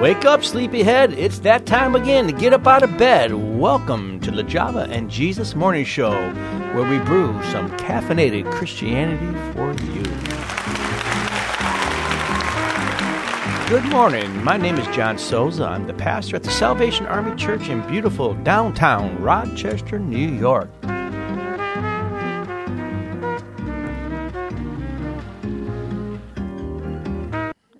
Wake up, sleepyhead. It's that time again to get up out of bed. Welcome to the Java and Jesus Morning Show, where we brew some caffeinated Christianity for you. Good morning. My name is John Souza. I'm the pastor at the Salvation Army Church in beautiful downtown Rochester, New York.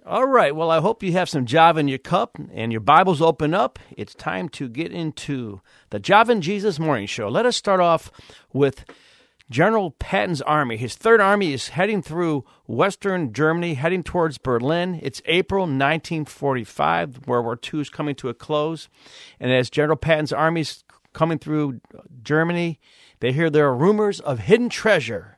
All right. Well, I hope you have some Java in your cup and your Bibles open up. It's time to get into the Java and Jesus Morning Show. Let us start off with General Patton's army. His third army is heading through western Germany, heading towards Berlin. It's April 1945. World War II is coming to a close. And as General Patton's army is coming through Germany, they hear there are rumors of hidden treasure.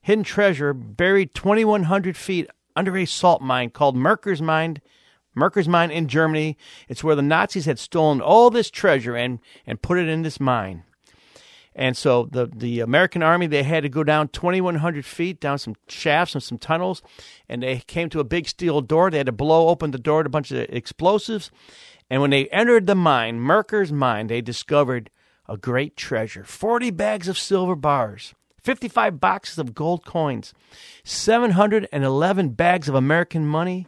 Hidden treasure buried 2,100 feet under a salt mine called Merkers Mine. Merkers Mine in Germany. It's where the Nazis had stolen all this treasure and, and put it in this mine. And so the, the American army, they had to go down 2,100 feet, down some shafts and some tunnels, and they came to a big steel door. They had to blow open the door to a bunch of explosives. And when they entered the mine, Merkers Mine, they discovered a great treasure 40 bags of silver bars, 55 boxes of gold coins, 711 bags of American money,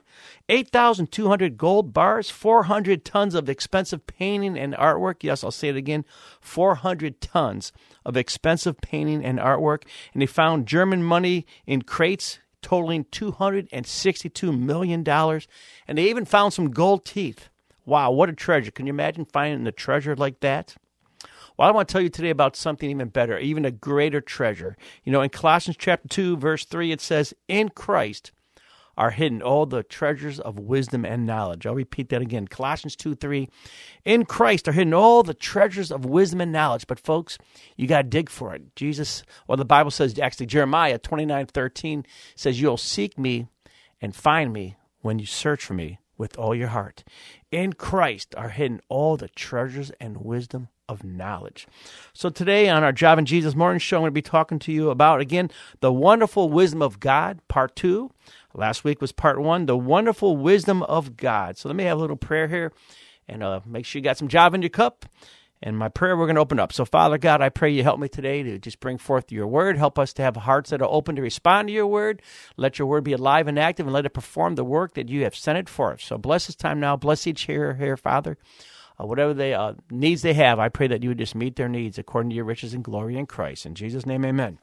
8,200 gold bars, 400 tons of expensive painting and artwork. Yes, I'll say it again 400 tons of expensive painting and artwork. And they found German money in crates totaling $262 million. And they even found some gold teeth. Wow, what a treasure. Can you imagine finding a treasure like that? Well, I want to tell you today about something even better, even a greater treasure. You know, in Colossians chapter 2, verse 3, it says, In Christ are hidden all the treasures of wisdom and knowledge. I'll repeat that again. Colossians 2 3. In Christ are hidden all the treasures of wisdom and knowledge. But folks, you got to dig for it. Jesus, well, the Bible says, actually, Jeremiah 29 13 says, You'll seek me and find me when you search for me with all your heart. In Christ are hidden all the treasures and wisdom of knowledge. So today on our Java and Jesus Morning Show, I'm going to be talking to you about, again, the wonderful wisdom of God, part two. Last week was part one, the wonderful wisdom of God. So let me have a little prayer here and uh, make sure you got some Java in your cup. And my prayer, we're going to open up. So, Father God, I pray you help me today to just bring forth your word. Help us to have hearts that are open to respond to your word. Let your word be alive and active and let it perform the work that you have sent it for us. So, bless this time now. Bless each here, here, Father uh, whatever they uh, needs they have, I pray that you would just meet their needs according to your riches and glory in Christ. In Jesus' name, amen.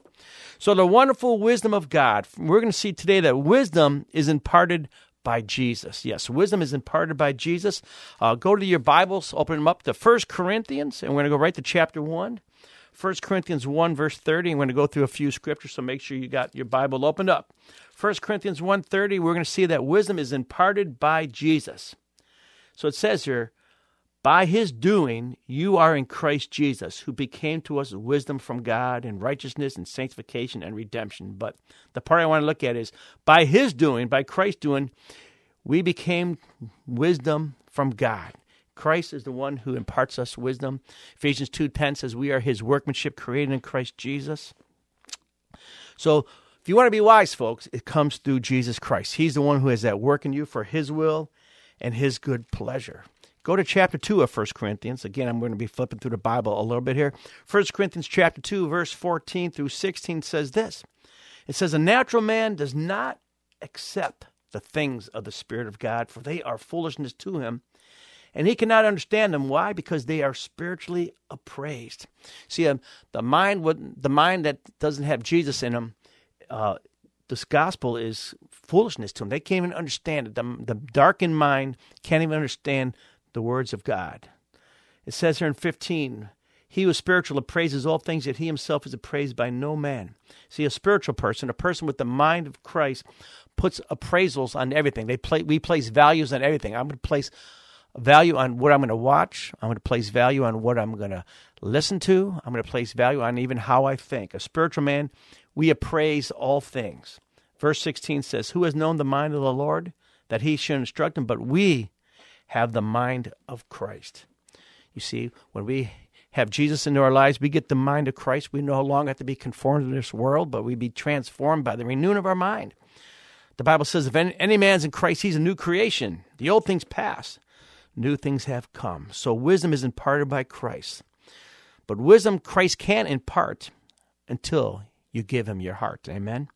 So, the wonderful wisdom of God. We're going to see today that wisdom is imparted by Jesus. Yes, wisdom is imparted by Jesus. Uh, go to your Bibles, open them up to First Corinthians, and we're going to go right to chapter 1. 1 Corinthians 1, verse 30. I'm going to go through a few scriptures, so make sure you got your Bible opened up. 1 Corinthians 1.30, we're going to see that wisdom is imparted by Jesus. So it says here, by his doing, you are in Christ Jesus, who became to us wisdom from God and righteousness and sanctification and redemption. But the part I want to look at is by his doing, by Christ's doing, we became wisdom from God. Christ is the one who imparts us wisdom. Ephesians 2:10 says we are his workmanship created in Christ Jesus. So if you want to be wise, folks, it comes through Jesus Christ. He's the one who has that work in you for his will and his good pleasure. Go to chapter 2 of 1 Corinthians. Again, I'm going to be flipping through the Bible a little bit here. 1 Corinthians chapter 2, verse 14 through 16 says this. It says, A natural man does not accept the things of the Spirit of God, for they are foolishness to him, and he cannot understand them. Why? Because they are spiritually appraised. See, um, the mind, the mind that doesn't have Jesus in them, uh, this gospel is foolishness to them. They can't even understand it. The, the darkened mind can't even understand the words of God. It says here in 15, he who is spiritual appraises all things, yet he himself is appraised by no man. See, a spiritual person, a person with the mind of Christ, puts appraisals on everything. They play, we place values on everything. I'm going to place value on what I'm going to watch. I'm going to place value on what I'm going to listen to. I'm going to place value on even how I think. A spiritual man, we appraise all things. Verse 16 says, Who has known the mind of the Lord that he should instruct him? But we have the mind of Christ. You see, when we have Jesus into our lives, we get the mind of Christ. We no longer have to be conformed to this world, but we be transformed by the renewing of our mind. The Bible says, if any, man's in Christ, he's a new creation. The old things pass. new things have come. So wisdom is imparted by Christ. But wisdom Christ can't impart until you give him your heart. Amen.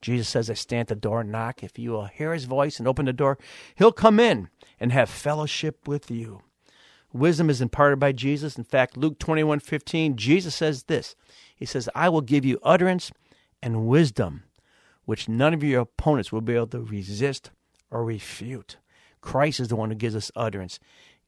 Jesus says, I stand at the door and knock. If you will hear his voice and open the door, he'll come in and have fellowship with you. Wisdom is imparted by Jesus. In fact, Luke 21 15, Jesus says this He says, I will give you utterance and wisdom, which none of your opponents will be able to resist or refute. Christ is the one who gives us utterance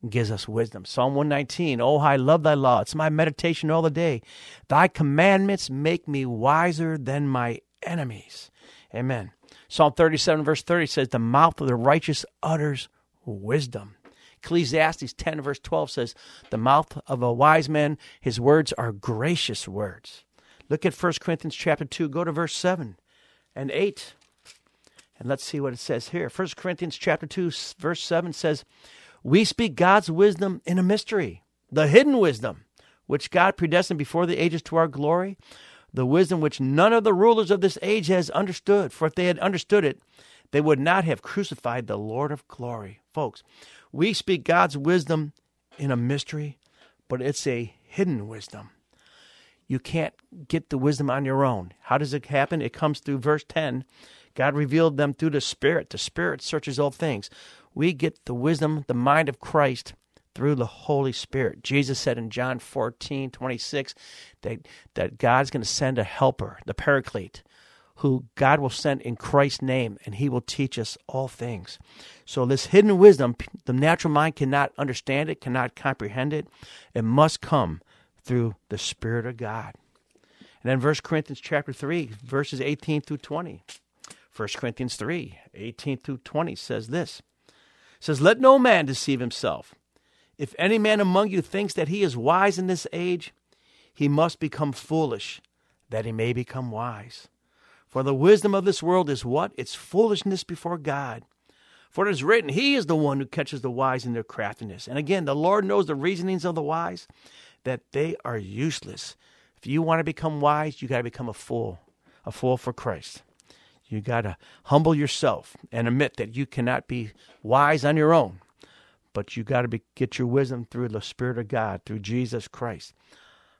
gives us wisdom. Psalm 119, Oh, I love thy law. It's my meditation all the day. Thy commandments make me wiser than my enemies. Amen. Psalm 37, verse 30 says, The mouth of the righteous utters wisdom. Ecclesiastes 10, verse 12 says, The mouth of a wise man, his words are gracious words. Look at 1 Corinthians chapter 2. Go to verse 7 and 8. And let's see what it says here. 1 Corinthians chapter 2, verse 7 says, we speak God's wisdom in a mystery, the hidden wisdom, which God predestined before the ages to our glory, the wisdom which none of the rulers of this age has understood. For if they had understood it, they would not have crucified the Lord of glory. Folks, we speak God's wisdom in a mystery, but it's a hidden wisdom. You can't get the wisdom on your own. How does it happen? It comes through verse 10. God revealed them through the Spirit. The Spirit searches all things we get the wisdom, the mind of Christ through the Holy Spirit. Jesus said in John 14, 26, that, that God's going to send a helper, the Paraclete, who God will send in Christ's name, and he will teach us all things. So, this hidden wisdom, the natural mind cannot understand it, cannot comprehend it. It must come through the Spirit of God. And then, 1 Corinthians chapter 3, verses 18 through 20. 1 Corinthians 3, 18 through 20 says this says, Let no man deceive himself. If any man among you thinks that he is wise in this age, he must become foolish, that he may become wise. For the wisdom of this world is what? It's foolishness before God. For it is written, He is the one who catches the wise in their craftiness. And again, the Lord knows the reasonings of the wise, that they are useless. If you want to become wise, you got to become a fool, a fool for Christ. You got to humble yourself and admit that you cannot be wise on your own, but you got to get your wisdom through the Spirit of God, through Jesus Christ.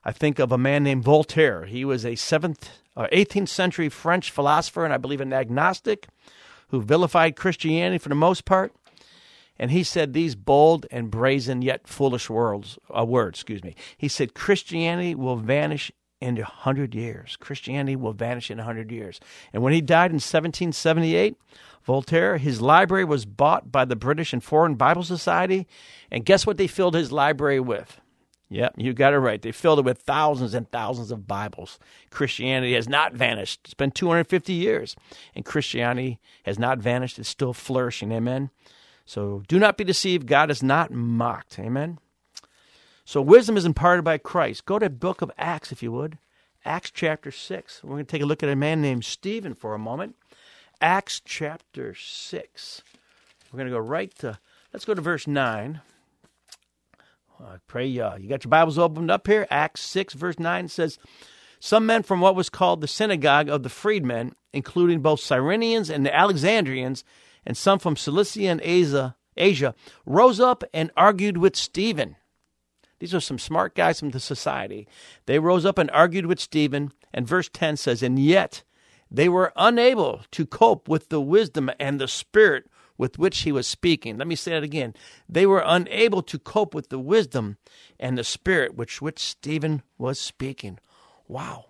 I think of a man named Voltaire. He was a 7th or 18th century French philosopher and I believe an agnostic who vilified Christianity for the most part. And he said these bold and brazen yet foolish words, uh, words, excuse me. He said Christianity will vanish in a hundred years. Christianity will vanish in a hundred years. And when he died in 1778, Voltaire, his library was bought by the British and Foreign Bible Society. And guess what they filled his library with? Yep, you got it right. They filled it with thousands and thousands of Bibles. Christianity has not vanished. It's been 250 years, and Christianity has not vanished. It's still flourishing. Amen. So do not be deceived. God is not mocked. Amen. So wisdom is imparted by Christ. Go to the book of Acts, if you would. Acts chapter 6. We're going to take a look at a man named Stephen for a moment. Acts chapter 6. We're going to go right to, let's go to verse 9. I pray uh, you got your Bibles opened up here. Acts 6, verse 9 says, Some men from what was called the synagogue of the freedmen, including both Cyrenians and the Alexandrians, and some from Cilicia and Asia, Asia, rose up and argued with Stephen. These are some smart guys from the society. They rose up and argued with Stephen, and verse 10 says, And yet they were unable to cope with the wisdom and the spirit with which he was speaking. Let me say that again. They were unable to cope with the wisdom and the spirit which which Stephen was speaking. Wow.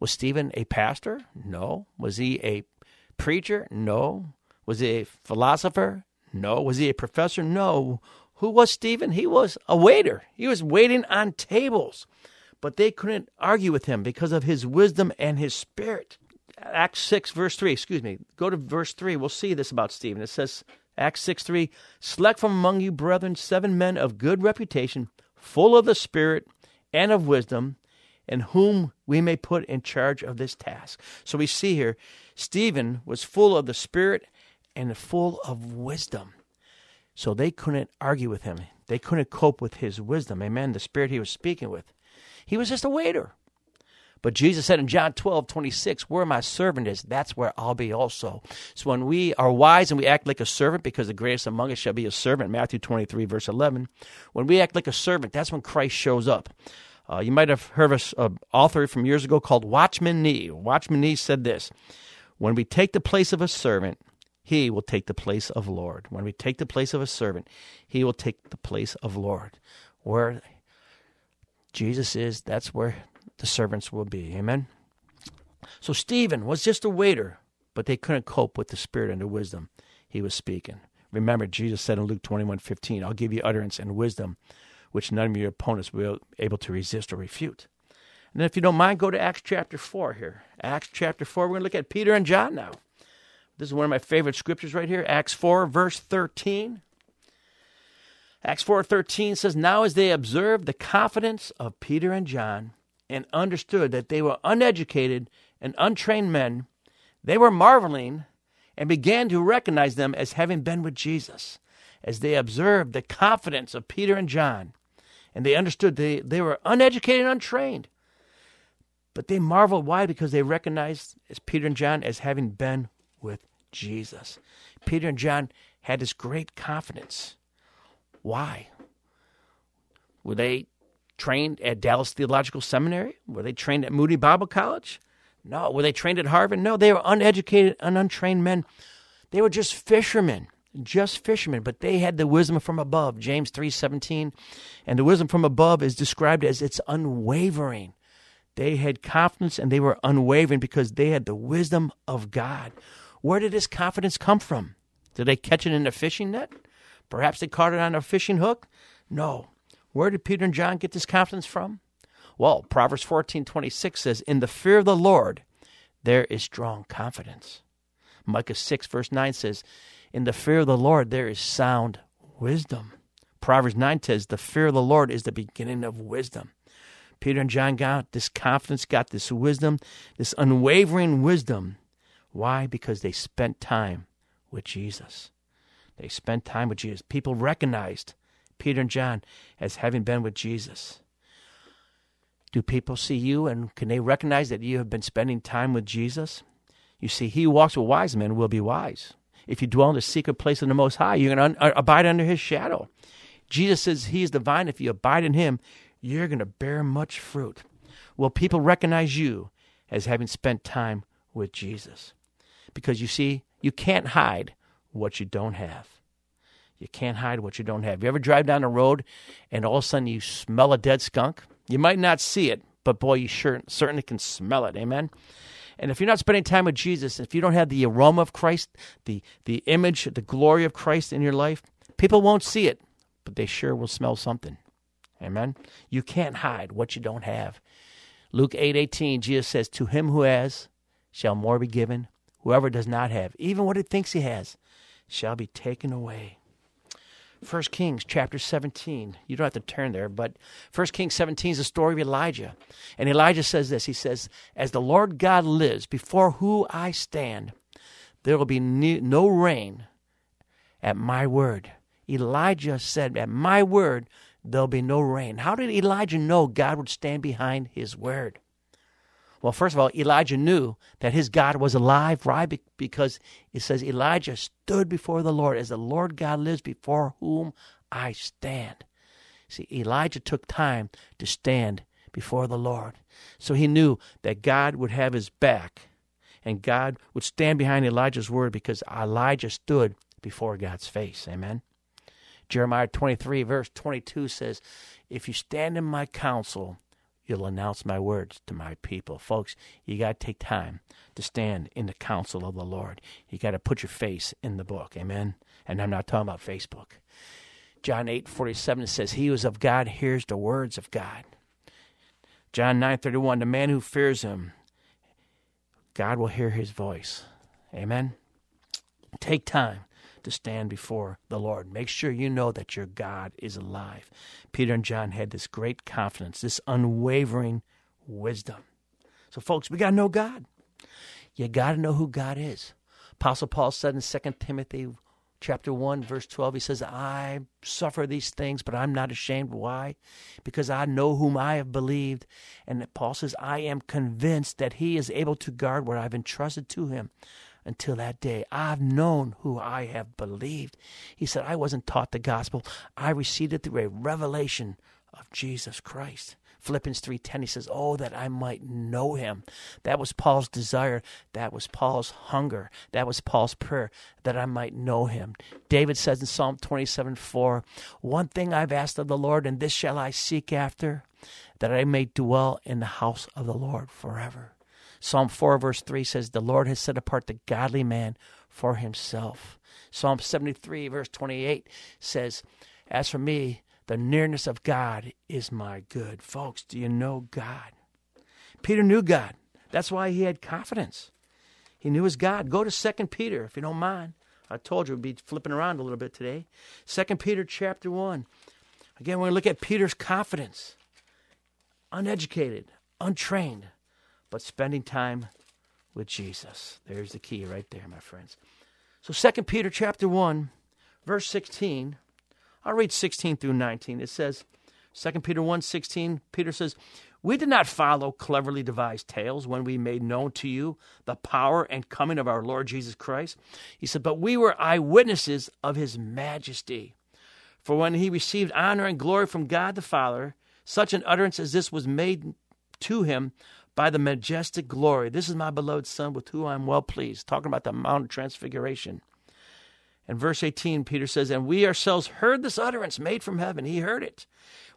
Was Stephen a pastor? No. Was he a preacher? No. Was he a philosopher? No. Was he a professor? No. Who was Stephen? He was a waiter. He was waiting on tables. But they couldn't argue with him because of his wisdom and his spirit. Acts 6, verse 3, excuse me. Go to verse 3. We'll see this about Stephen. It says, Acts 6, 3, Select from among you, brethren, seven men of good reputation, full of the Spirit and of wisdom, and whom we may put in charge of this task. So we see here, Stephen was full of the Spirit and full of wisdom. So they couldn't argue with him. They couldn't cope with his wisdom. Amen. The spirit he was speaking with. He was just a waiter. But Jesus said in John 12, 26, where my servant is, that's where I'll be also. So when we are wise and we act like a servant, because the greatest among us shall be a servant, Matthew 23, verse 11, when we act like a servant, that's when Christ shows up. Uh, you might have heard of an author from years ago called Watchman Nee. Watchman Nee said this When we take the place of a servant, he will take the place of Lord. When we take the place of a servant, he will take the place of Lord. Where Jesus is, that's where the servants will be. Amen. So Stephen was just a waiter, but they couldn't cope with the spirit and the wisdom he was speaking. Remember, Jesus said in Luke 21 15, I'll give you utterance and wisdom, which none of your opponents will be able to resist or refute. And if you don't mind, go to Acts chapter 4 here. Acts chapter 4, we're going to look at Peter and John now. This is one of my favorite scriptures right here, Acts 4, verse 13. Acts 4:13 says, "Now as they observed the confidence of Peter and John and understood that they were uneducated and untrained men, they were marveling and began to recognize them as having been with Jesus. As they observed the confidence of Peter and John, and they understood they, they were uneducated and untrained. But they marveled why? Because they recognized as Peter and John as having been with Jesus. Peter and John had this great confidence. Why? Were they trained at Dallas Theological Seminary? Were they trained at Moody Bible College? No. Were they trained at Harvard? No. They were uneducated and untrained men. They were just fishermen, just fishermen, but they had the wisdom from above. James 3:17. And the wisdom from above is described as it's unwavering. They had confidence and they were unwavering because they had the wisdom of God. Where did this confidence come from? Did they catch it in a fishing net? Perhaps they caught it on a fishing hook? No. Where did Peter and John get this confidence from? Well, Proverbs 14:26 says, "In the fear of the Lord there is strong confidence." Micah 6 verse 9 says, "In the fear of the Lord there is sound wisdom." Proverbs 9 says, "The fear of the Lord is the beginning of wisdom." Peter and John got this confidence, got this wisdom, this unwavering wisdom why? Because they spent time with Jesus. They spent time with Jesus. People recognized Peter and John as having been with Jesus. Do people see you and can they recognize that you have been spending time with Jesus? You see, he who walks with wise men will be wise. If you dwell in the secret place of the Most High, you're going to un- uh, abide under his shadow. Jesus says he is the vine. If you abide in him, you're going to bear much fruit. Will people recognize you as having spent time with Jesus? Because you see, you can't hide what you don't have. You can't hide what you don't have. You ever drive down the road and all of a sudden you smell a dead skunk? You might not see it, but boy, you sure, certainly can smell it. Amen. And if you're not spending time with Jesus, if you don't have the aroma of Christ, the, the image, the glory of Christ in your life, people won't see it, but they sure will smell something. Amen. You can't hide what you don't have. Luke 8 18, Jesus says, To him who has shall more be given, Whoever does not have, even what he thinks he has, shall be taken away. 1 Kings chapter 17. You don't have to turn there, but 1 Kings 17 is the story of Elijah. And Elijah says this He says, As the Lord God lives, before who I stand, there will be no rain at my word. Elijah said, At my word, there'll be no rain. How did Elijah know God would stand behind his word? Well, first of all, Elijah knew that his God was alive. Right? Because it says Elijah stood before the Lord as the Lord God lives before whom I stand. See, Elijah took time to stand before the Lord. So he knew that God would have his back and God would stand behind Elijah's word because Elijah stood before God's face. Amen. Jeremiah 23, verse 22 says, If you stand in my counsel, you'll announce my words to my people. Folks, you got to take time to stand in the counsel of the Lord. You got to put your face in the book. Amen. And I'm not talking about Facebook. John 8 47 says, He who is of God hears the words of God. John 9 31, the man who fears him, God will hear his voice. Amen. Take time to stand before the Lord. Make sure you know that your God is alive. Peter and John had this great confidence, this unwavering wisdom. So, folks, we got to know God. You got to know who God is. Apostle Paul said in 2 Timothy chapter 1, verse 12, he says, I suffer these things, but I'm not ashamed. Why? Because I know whom I have believed. And Paul says, I am convinced that he is able to guard what I've entrusted to him until that day. I've known who I have believed. He said, I wasn't taught the gospel, I received it through a revelation of Jesus Christ. Philippians 3:10 he says, "Oh that I might know him." That was Paul's desire, that was Paul's hunger, that was Paul's prayer that I might know him. David says in Psalm 27:4, "One thing I've asked of the Lord and this shall I seek after, that I may dwell in the house of the Lord forever." Psalm 4 verse 3 says, "The Lord has set apart the godly man for himself." Psalm 73 verse 28 says, "As for me, the nearness of God is my good. Folks, do you know God? Peter knew God. That's why he had confidence. He knew his God. Go to Second Peter, if you don't mind. I told you we'd be flipping around a little bit today. Second Peter chapter 1. Again, we're going to look at Peter's confidence. Uneducated, untrained, but spending time with Jesus. There's the key right there, my friends. So Second Peter chapter 1, verse 16 I'll read 16 through 19. It says, 2 Peter 1 16, Peter says, We did not follow cleverly devised tales when we made known to you the power and coming of our Lord Jesus Christ. He said, But we were eyewitnesses of his majesty. For when he received honor and glory from God the Father, such an utterance as this was made to him by the majestic glory. This is my beloved Son with whom I am well pleased. Talking about the Mount of Transfiguration. And verse 18, Peter says, And we ourselves heard this utterance made from heaven. He heard it.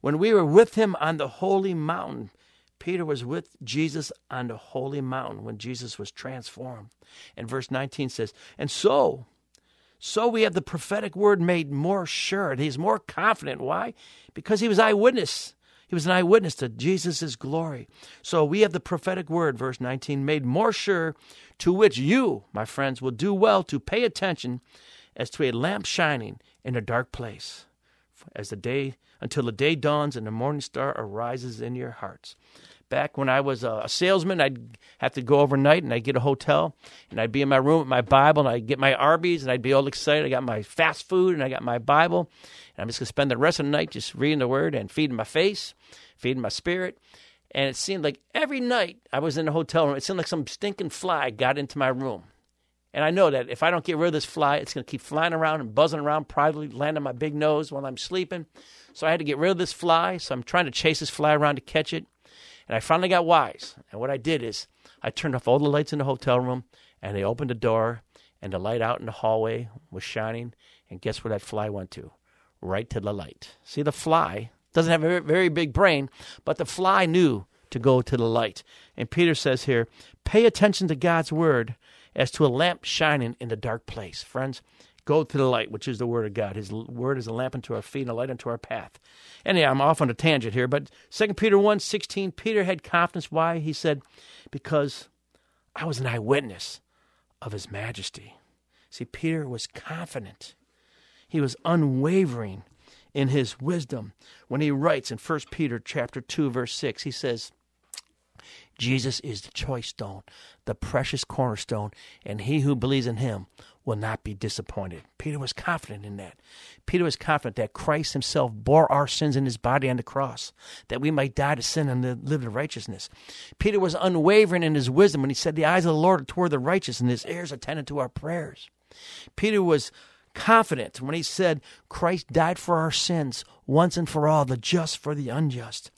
When we were with him on the holy mountain, Peter was with Jesus on the holy mountain when Jesus was transformed. And verse 19 says, And so, so we have the prophetic word made more sure. And he's more confident. Why? Because he was eyewitness. He was an eyewitness to Jesus' glory. So we have the prophetic word, verse 19, made more sure, to which you, my friends, will do well to pay attention as to a lamp shining in a dark place, as the day until the day dawns and the morning star arises in your hearts. Back when I was a salesman, I'd have to go overnight and I'd get a hotel and I'd be in my room with my Bible and I'd get my Arby's and I'd be all excited. I got my fast food and I got my Bible and I'm just going to spend the rest of the night just reading the Word and feeding my face, feeding my spirit. And it seemed like every night I was in a hotel room, it seemed like some stinking fly got into my room. And I know that if I don't get rid of this fly, it's going to keep flying around and buzzing around, probably land on my big nose while I'm sleeping. So I had to get rid of this fly. So I'm trying to chase this fly around to catch it. And I finally got wise. And what I did is I turned off all the lights in the hotel room and they opened the door and the light out in the hallway was shining. And guess where that fly went to? Right to the light. See, the fly doesn't have a very big brain, but the fly knew to go to the light. And Peter says here, pay attention to God's word as to a lamp shining in the dark place. Friends, go to the light, which is the Word of God. His Word is a lamp unto our feet and a light unto our path. Anyhow, I'm off on a tangent here, but 2 Peter 1 16, Peter had confidence. Why? He said, Because I was an eyewitness of His majesty. See, Peter was confident, he was unwavering in his wisdom. When he writes in 1 Peter chapter 2 verse 6, he says, Jesus is the choice stone, the precious cornerstone, and he who believes in him will not be disappointed. Peter was confident in that. Peter was confident that Christ himself bore our sins in his body on the cross, that we might die to sin and live to righteousness. Peter was unwavering in his wisdom when he said, The eyes of the Lord are toward the righteous, and his ears attended to our prayers. Peter was confident when he said, Christ died for our sins once and for all, the just for the unjust.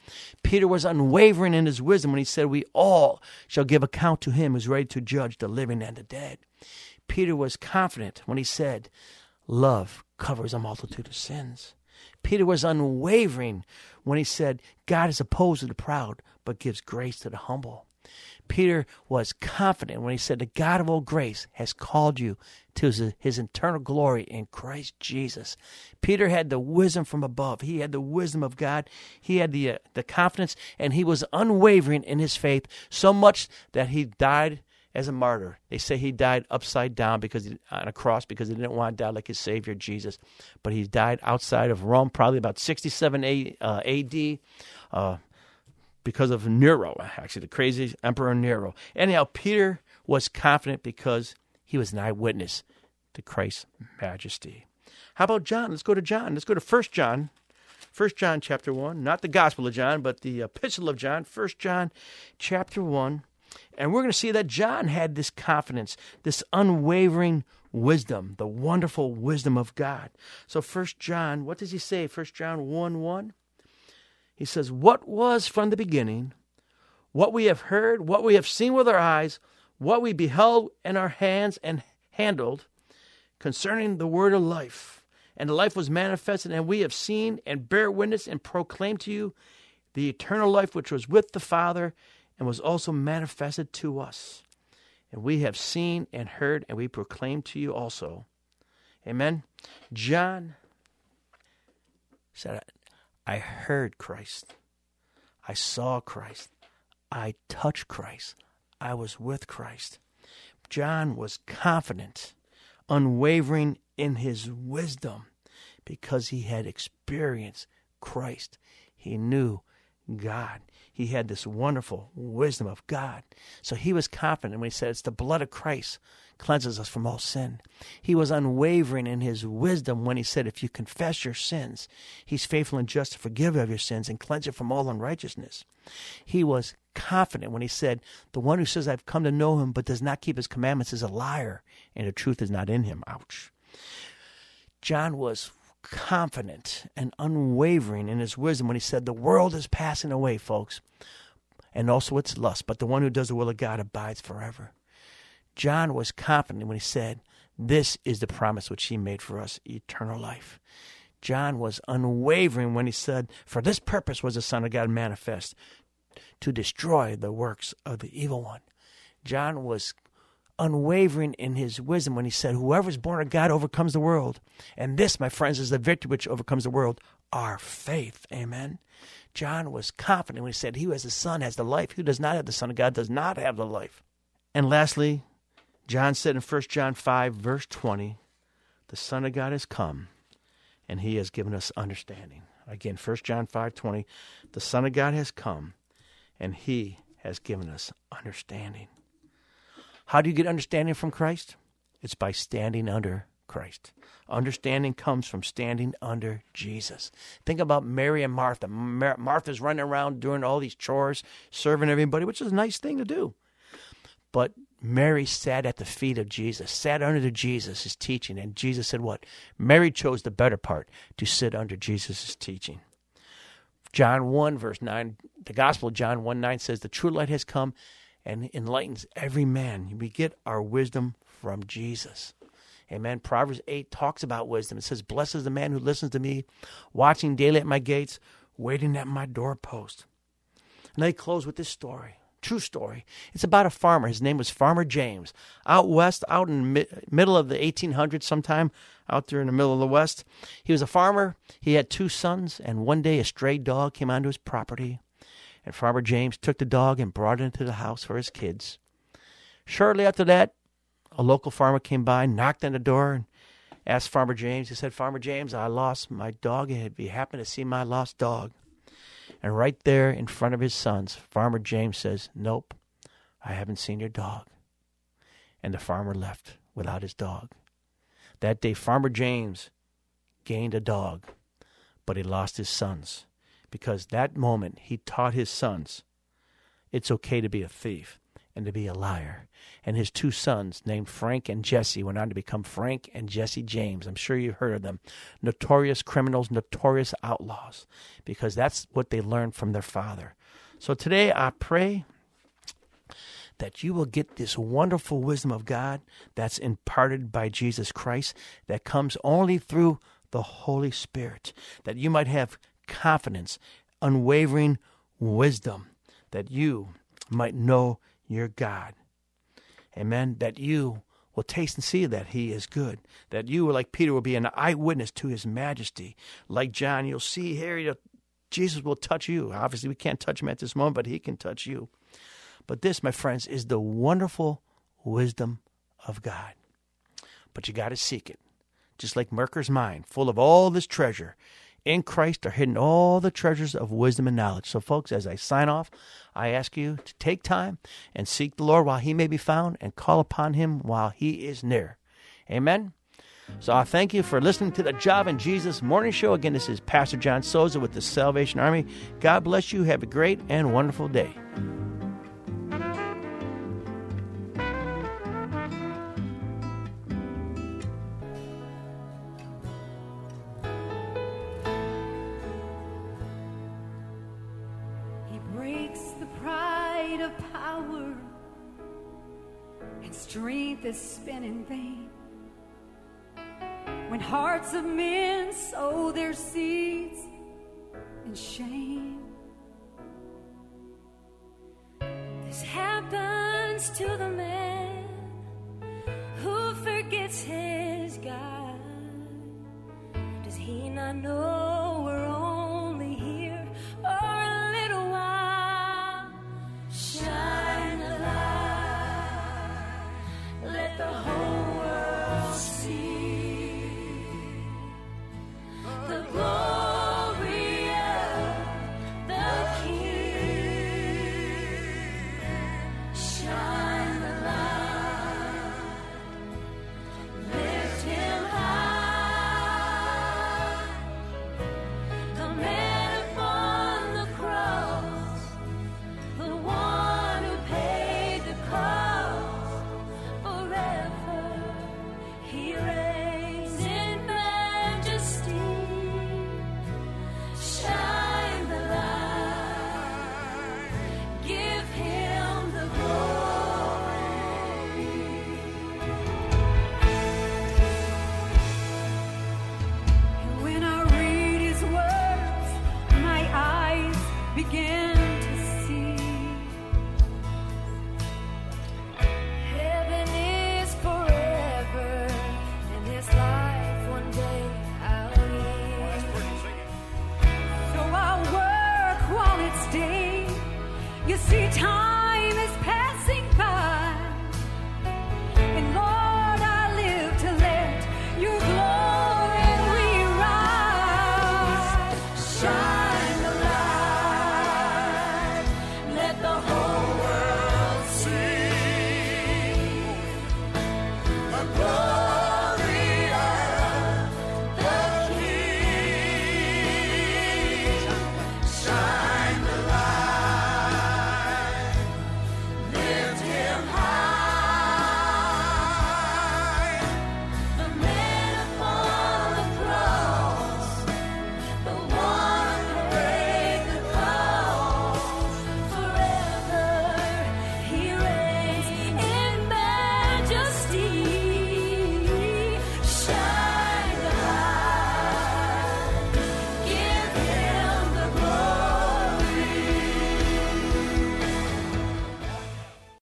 Peter was unwavering in his wisdom when he said, We all shall give account to him who's ready to judge the living and the dead. Peter was confident when he said, Love covers a multitude of sins. Peter was unwavering when he said, God is opposed to the proud, but gives grace to the humble. Peter was confident when he said, The God of all grace has called you to his, eternal glory in Christ Jesus. Peter had the wisdom from above. He had the wisdom of God. He had the, uh, the confidence, and he was unwavering in his faith, so much that he died as a martyr. They say he died upside down because he, on a cross because he didn't want to die like his Savior Jesus. But he died outside of Rome, probably about 67 A, uh, A.D. Uh, because of Nero, actually, the crazy Emperor Nero. Anyhow, Peter was confident because he was an eyewitness to Christ's majesty. How about John? Let's go to John. Let's go to First John. First John chapter 1, not the Gospel of John, but the Epistle of John, First John chapter 1. And we're going to see that John had this confidence, this unwavering wisdom, the wonderful wisdom of God. So First John, what does he say? First John 1 1. He says, What was from the beginning, what we have heard, what we have seen with our eyes, what we beheld in our hands and handled concerning the word of life. And the life was manifested, and we have seen and bear witness and proclaim to you the eternal life which was with the Father and was also manifested to us. And we have seen and heard, and we proclaim to you also. Amen. John said, I heard Christ. I saw Christ. I touched Christ. I was with Christ. John was confident, unwavering in his wisdom because he had experienced Christ. He knew God. He had this wonderful wisdom of God. So he was confident when he said, It's the blood of Christ cleanses us from all sin. He was unwavering in his wisdom when he said, If you confess your sins, he's faithful and just to forgive of your sins and cleanse you from all unrighteousness. He was confident when he said, The one who says, I've come to know him but does not keep his commandments is a liar, and the truth is not in him. Ouch. John was confident and unwavering in his wisdom when he said, The world is passing away, folks, and also its lust, but the one who does the will of God abides forever. John was confident when he said, This is the promise which he made for us eternal life. John was unwavering when he said, For this purpose was the Son of God manifest, to destroy the works of the evil one. John was unwavering in his wisdom when he said, Whoever is born of God overcomes the world. And this, my friends, is the victory which overcomes the world our faith. Amen. John was confident when he said, He who has the Son has the life. Who does not have the Son of God does not have the life. And lastly, John said in 1 John 5, verse 20, The Son of God has come, and he has given us understanding. Again, 1 John 5, 20, The Son of God has come, and he has given us understanding. How do you get understanding from Christ? It's by standing under Christ. Understanding comes from standing under Jesus. Think about Mary and Martha. Mar- Martha's running around doing all these chores, serving everybody, which is a nice thing to do. But Mary sat at the feet of Jesus, sat under Jesus' his teaching, and Jesus said, What? Mary chose the better part to sit under Jesus' teaching. John 1, verse 9, the Gospel of John 1 9 says, The true light has come and enlightens every man. We get our wisdom from Jesus. Amen. Proverbs 8 talks about wisdom. It says, Blessed is the man who listens to me, watching daily at my gates, waiting at my doorpost. And they close with this story. True story. It's about a farmer. His name was Farmer James. Out west, out in the middle of the 1800s, sometime out there in the middle of the west. He was a farmer. He had two sons, and one day a stray dog came onto his property. And Farmer James took the dog and brought it into the house for his kids. Shortly after that, a local farmer came by, knocked on the door, and asked Farmer James. He said, Farmer James, I lost my dog. Have you happened to see my lost dog? And right there in front of his sons, Farmer James says, Nope, I haven't seen your dog. And the farmer left without his dog. That day, Farmer James gained a dog, but he lost his sons because that moment he taught his sons it's okay to be a thief and to be a liar. And his two sons, named Frank and Jesse, went on to become Frank and Jesse James. I'm sure you've heard of them. Notorious criminals, notorious outlaws, because that's what they learned from their father. So today I pray that you will get this wonderful wisdom of God that's imparted by Jesus Christ, that comes only through the Holy Spirit, that you might have confidence, unwavering wisdom, that you might know your God. Amen. That you will taste and see that he is good. That you, like Peter, will be an eyewitness to his majesty. Like John, you'll see here, Jesus will touch you. Obviously, we can't touch him at this moment, but he can touch you. But this, my friends, is the wonderful wisdom of God. But you got to seek it. Just like Merkers mine, full of all this treasure. In Christ are hidden all the treasures of wisdom and knowledge. So, folks, as I sign off, I ask you to take time and seek the Lord while he may be found and call upon him while he is near. Amen. So I thank you for listening to the Java and Jesus Morning Show. Again, this is Pastor John Souza with the Salvation Army. God bless you. Have a great and wonderful day. In vain. When hearts of men sow their seeds in shame, this happens to the man who forgets his God. Does he not know?